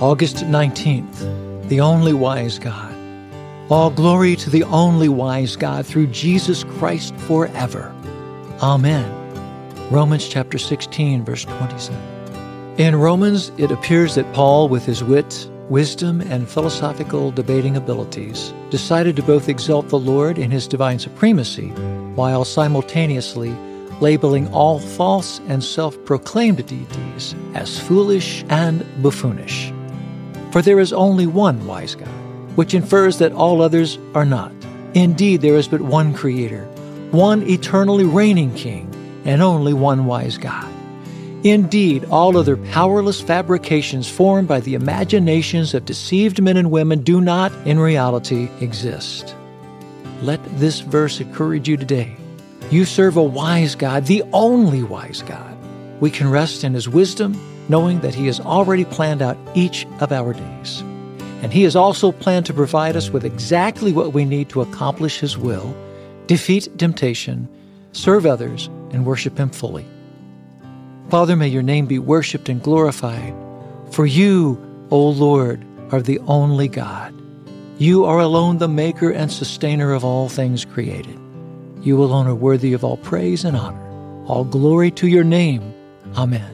August 19th, the only wise God. All glory to the only wise God through Jesus Christ forever. Amen. Romans chapter 16, verse 27. In Romans, it appears that Paul, with his wit, wisdom, and philosophical debating abilities, decided to both exalt the Lord in his divine supremacy while simultaneously labeling all false and self proclaimed deities as foolish and buffoonish. For there is only one wise God, which infers that all others are not. Indeed, there is but one Creator, one eternally reigning King, and only one wise God. Indeed, all other powerless fabrications formed by the imaginations of deceived men and women do not, in reality, exist. Let this verse encourage you today. You serve a wise God, the only wise God. We can rest in His wisdom, knowing that He has already planned out each of our days. And He has also planned to provide us with exactly what we need to accomplish His will, defeat temptation, serve others, and worship Him fully. Father, may your name be worshiped and glorified. For you, O Lord, are the only God. You are alone the maker and sustainer of all things created. You alone are worthy of all praise and honor. All glory to your name. Amen.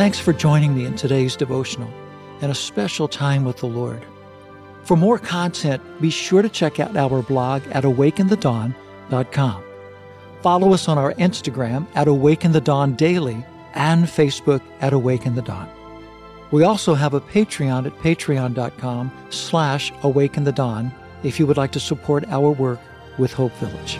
Thanks for joining me in today's devotional and a special time with the Lord. For more content, be sure to check out our blog at awakeinthedawn.com. Follow us on our Instagram at Awake In the Dawn Daily and Facebook at Awake In the Dawn. We also have a Patreon at patreon.com slash awake in the dawn if you would like to support our work with Hope Village.